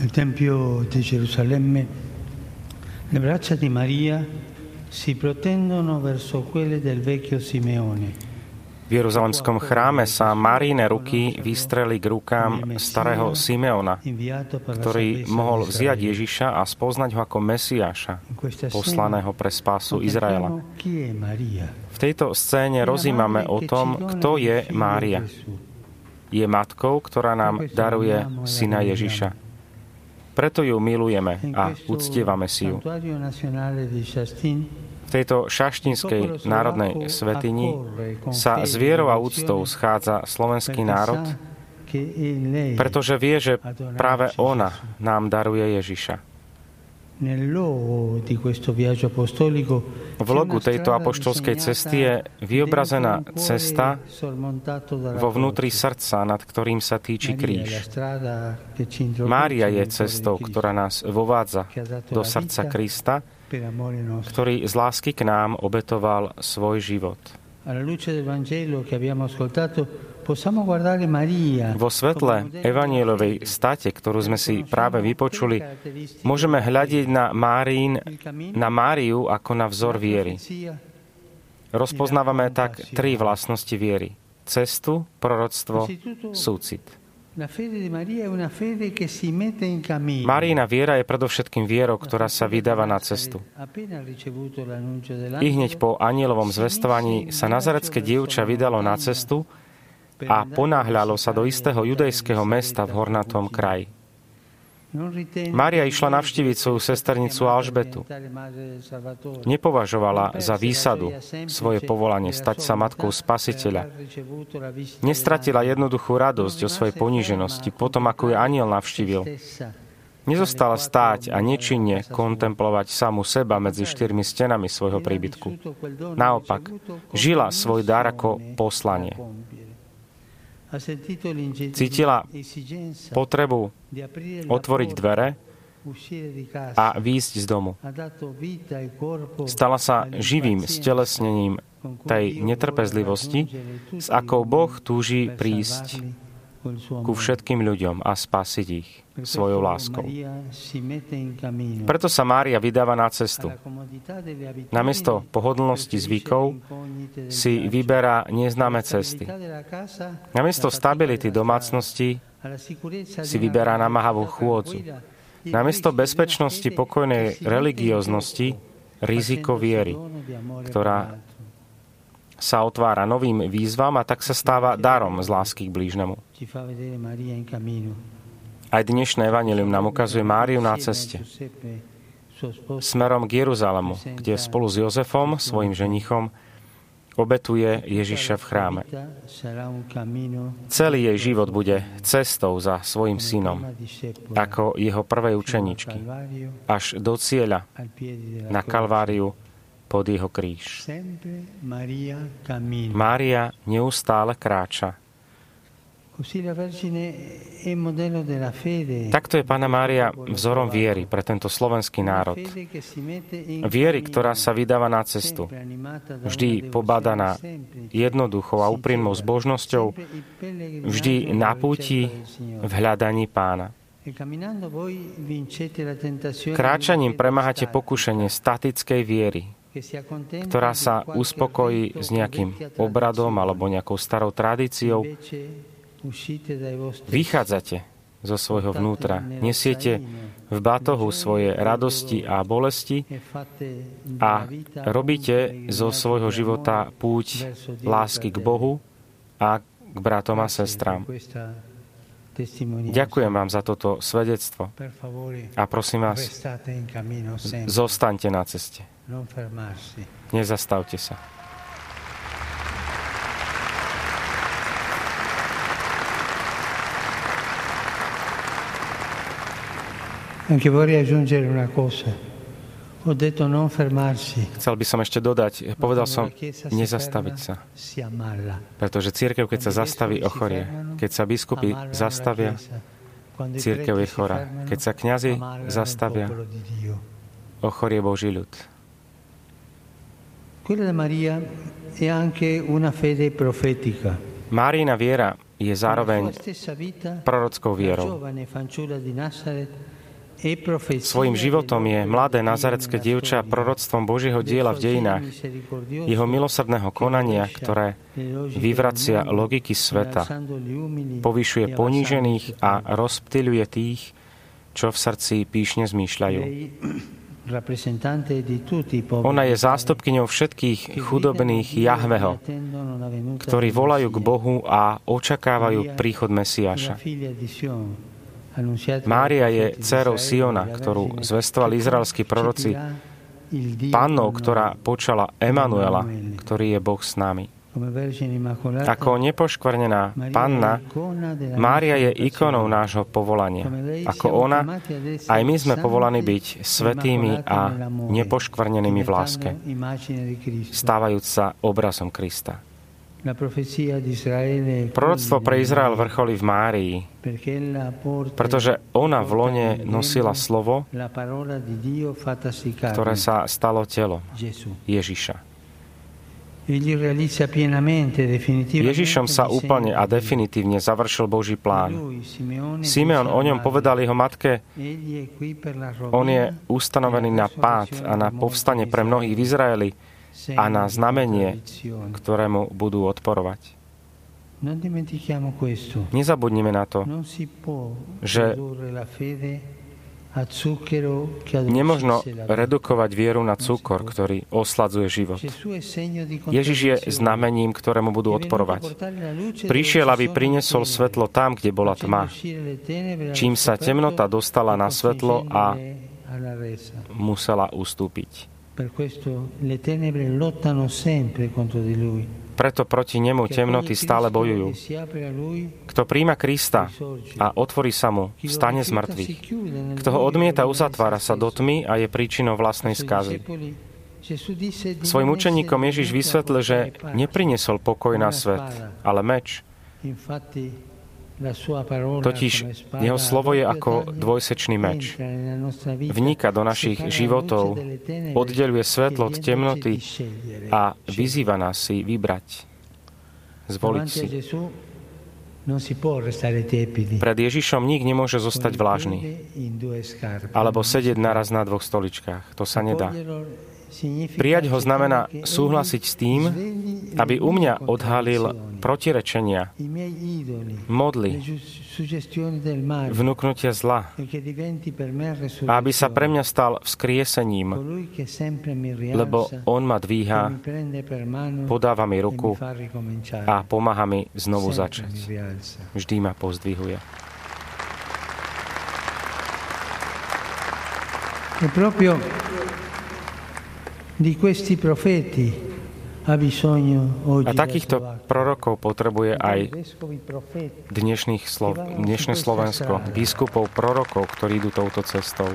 Nel Tempio di Gerusalemme le braccia di Maria si protendono verso quelle del vecchio Simeone. V Jeruzalemskom chráme sa Maríne ruky vystreli k rukám starého Simeona, ktorý mohol vziať Ježiša a spoznať ho ako Mesiáša, poslaného pre spásu Izraela. V tejto scéne rozímame o tom, kto je Mária. Je matkou, ktorá nám daruje syna Ježiša. Preto ju milujeme a uctievame si ju. V tejto šaštinskej národnej svetini sa s vierou a úctou schádza slovenský národ, pretože vie, že práve ona nám daruje Ježiša. V logu tejto apoštolskej cesty je vyobrazená cesta vo vnútri srdca, nad ktorým sa týči kríž. Mária je cestou, ktorá nás vovádza do srdca Krista, ktorý z lásky k nám obetoval svoj život. Vo svetle evanielovej state, ktorú sme si práve vypočuli, môžeme hľadiť na, Márín, na Máriu ako na vzor viery. Rozpoznávame tak tri vlastnosti viery. Cestu, proroctvo, súcit. Marína viera je predovšetkým vierou, ktorá sa vydáva na cestu. I hneď po anielovom zvestovaní sa nazarecké dievča vydalo na cestu a ponáhľalo sa do istého judejského mesta v hornatom kraji. Mária išla navštíviť svoju sesternicu Alžbetu. Nepovažovala za výsadu svoje povolanie stať sa matkou spasiteľa. Nestratila jednoduchú radosť o svojej poníženosti potom, ako ju aniel navštívil. Nezostala stáť a nečinne kontemplovať samu seba medzi štyrmi stenami svojho príbytku. Naopak, žila svoj dar ako poslanie. Cítila potrebu otvoriť dvere a výjsť z domu. Stala sa živým stelesnením tej netrpezlivosti, s akou Boh túži prísť ku všetkým ľuďom a spasiť ich svojou láskou. Preto sa Mária vydáva na cestu. Namiesto pohodlnosti zvykov si vyberá neznáme cesty. Namiesto stability domácnosti si vyberá namáhavú chôdzu. Namiesto bezpečnosti pokojnej religióznosti riziko viery, ktorá sa otvára novým výzvam a tak sa stáva darom z lásky k blížnemu. Aj dnešné evanelium nám ukazuje Máriu na ceste smerom k Jeruzalemu, kde spolu s Jozefom, svojim ženichom, obetuje Ježiša v chráme. Celý jej život bude cestou za svojim synom, ako jeho prvej učeničky, až do cieľa na Kalváriu pod jeho kríž. Mária neustále kráča. Takto je Pána Mária vzorom viery pre tento slovenský národ. Viery, ktorá sa vydáva na cestu. Vždy pobadaná jednoduchou a úprimnou zbožnosťou, vždy na púti v hľadaní pána. Kráčaním premáhate pokušenie statickej viery, ktorá sa uspokojí s nejakým obradom alebo nejakou starou tradíciou. Vychádzate zo svojho vnútra, nesiete v batohu svoje radosti a bolesti a robíte zo svojho života púť lásky k Bohu a k bratom a sestrám. Ďakujem vám za toto svedectvo a prosím vás, zostaňte na ceste. Nezastavte sa. Anche vorrei aggiungere una cosa. Chcel by som ešte dodať, povedal som nezastaviť sa. Pretože církev, keď sa zastaví, ochorie. Keď sa biskupy zastavia, církev je chorá. Keď sa kňazi zastavia, ochorie Boží ľud. Márina viera je zároveň prorockou vierou. Svojim životom je mladé nazarecké dievča proroctvom Božieho diela v dejinách, jeho milosrdného konania, ktoré vyvracia logiky sveta, povyšuje ponížených a rozptýľuje tých, čo v srdci píšne zmýšľajú. Ona je zástupkyňou všetkých chudobných Jahveho, ktorí volajú k Bohu a očakávajú príchod Mesiáša. Mária je dcerou Siona, ktorú zvestovali izraelskí proroci, pannou, ktorá počala Emanuela, ktorý je Boh s nami. Ako nepoškvrnená panna, Mária je ikonou nášho povolania. Ako ona, aj my sme povolaní byť svetými a nepoškvrnenými v láske, stávajúc sa obrazom Krista. Proroctvo pre Izrael vrcholí v Márii, pretože ona v lone nosila slovo, ktoré sa stalo telo Ježiša. Ježišom sa úplne a definitívne završil Boží plán. Simeon o ňom povedal jeho matke, on je ustanovený na pád a na povstanie pre mnohých v Izraeli a na znamenie, ktorému budú odporovať. Nezabudnime na to, že Nemožno redukovať vieru na cukor, ktorý osladzuje život. Ježiš je znamením, ktorému budú odporovať. Prišiel, aby priniesol svetlo tam, kde bola tma. Čím sa temnota dostala na svetlo a musela ustúpiť. Preto proti nemu temnoty stále bojujú. Kto príjma Krista a otvorí sa mu, stane z mŕtvych. Kto ho odmieta, uzatvára sa do tmy a je príčinou vlastnej skazy. Svojim učeníkom Ježiš vysvetlil, že neprinesol pokoj na svet, ale meč. Totiž jeho slovo je ako dvojsečný meč. Vníka do našich životov, oddeluje svetlo od temnoty a vyzýva nás si vybrať, zvoliť si. Pred Ježišom nik nemôže zostať vlážny alebo sedieť naraz na dvoch stoličkách. To sa nedá. Prijať ho znamená súhlasiť s tým, aby u mňa odhalil protirečenia, modly, vnúknutia zla aby sa pre mňa stal vzkriesením, lebo on ma dvíha, podáva mi ruku a pomáha mi znovu začať. Vždy ma pozdvihuje. E proprio a takýchto prorokov potrebuje aj dnešných Slo- dnešné Slovensko, biskupov, prorokov, ktorí idú touto cestou.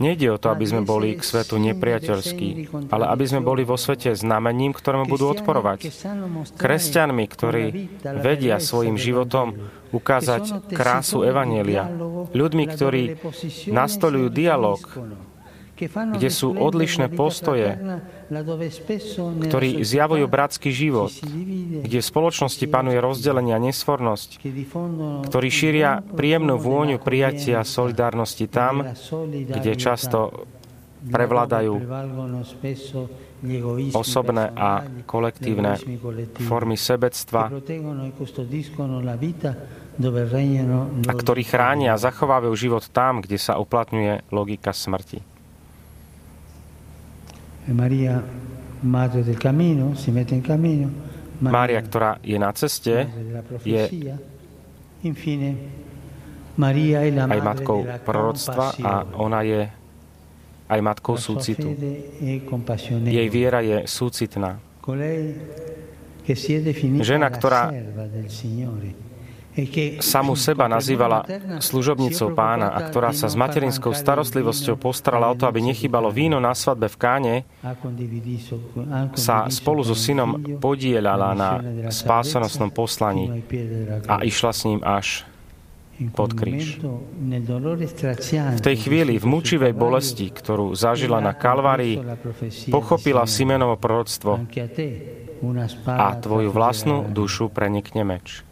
Nejde o to, aby sme boli k svetu nepriateľskí, ale aby sme boli vo svete znamením, ktorému budú odporovať. Kresťanmi, ktorí vedia svojim životom ukázať krásu Evanielia. Ľuďmi, ktorí nastolujú dialog kde sú odlišné postoje, ktorí zjavujú bratský život, kde v spoločnosti panuje rozdelenie a nesvornosť, ktorí šíria príjemnú vôňu prijatia a solidárnosti tam, kde často prevládajú osobné a kolektívne formy sebectva a ktorí chránia a zachovávajú život tam, kde sa uplatňuje logika smrti. Maria, Mária, ktorá je na ceste, je aj matkou proroctva a ona je aj matkou súcitu. E Jej viera je súcitná. Žena, ktorá samu seba nazývala služobnicou pána a ktorá sa s materinskou starostlivosťou postarala o to, aby nechybalo víno na svadbe v Káne, sa spolu so synom podielala na spásonosnom poslaní a išla s ním až pod kríž. V tej chvíli, v mučivej bolesti, ktorú zažila na Kalvárii, pochopila Simenovo proroctvo a tvoju vlastnú dušu prenikne meč.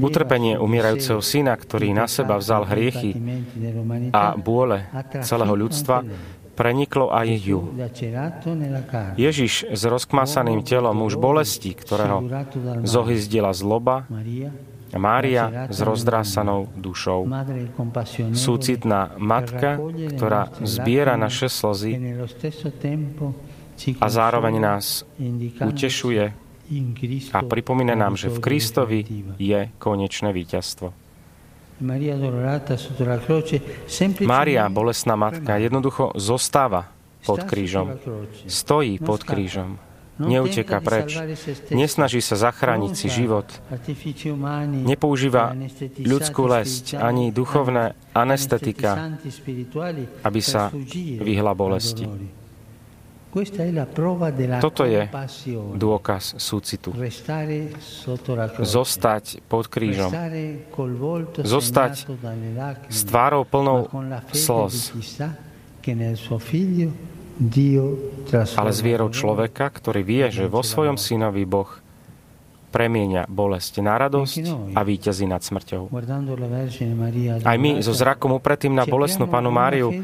Utrpenie umierajúceho syna, ktorý na seba vzal hriechy a bôle celého ľudstva, preniklo aj ju. Ježiš s rozkmasaným telom už bolesti, ktorého zohyzdila zloba, Mária s rozdrásanou dušou. Súcitná matka, ktorá zbiera naše slzy a zároveň nás utešuje a pripomína nám, že v Kristovi je konečné víťazstvo. Mária, bolestná matka, jednoducho zostáva pod krížom. Stojí pod krížom. Neuteká preč. Nesnaží sa zachrániť si život. Nepoužíva ľudskú lesť ani duchovné anestetika, aby sa vyhla bolesti. Toto je dôkaz súcitu. Zostať pod krížom. Zostať s tvárou plnou slz. Ale s vierou človeka, ktorý vie, že vo svojom synovi Boh premieňa bolesť na radosť a víťazí nad smrťou. Aj my so zrakom upretým na bolestnú panu Máriu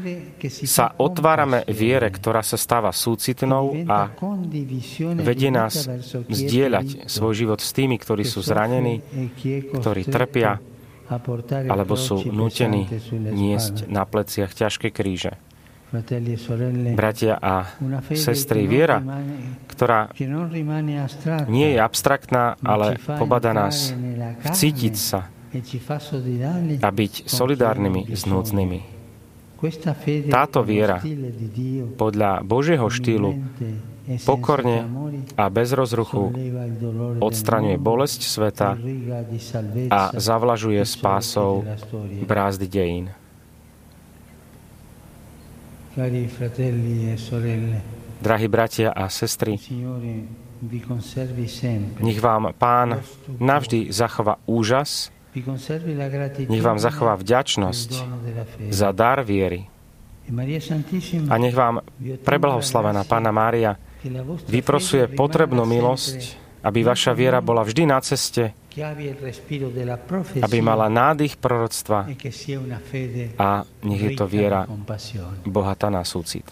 sa otvárame viere, ktorá sa stáva súcitnou a vedie nás zdieľať svoj život s tými, ktorí sú zranení, ktorí trpia alebo sú nutení niesť na pleciach ťažké kríže. Bratia a sestry, viera, ktorá nie je abstraktná, ale pobada nás vcítiť sa a byť solidárnymi s núdznymi. Táto viera podľa Božieho štýlu pokorne a bez rozruchu odstraňuje bolesť sveta a zavlažuje spásou brázdy dejín. E Drahí bratia a sestry, nech vám Pán navždy zachová úžas, nech vám zachová vďačnosť za dar viery. A nech vám preblahoslavená Pána Mária vyprosuje potrebnú milosť, aby vaša viera bola vždy na ceste aby mala nádych proroctva a nech je to viera bohatá na súcit.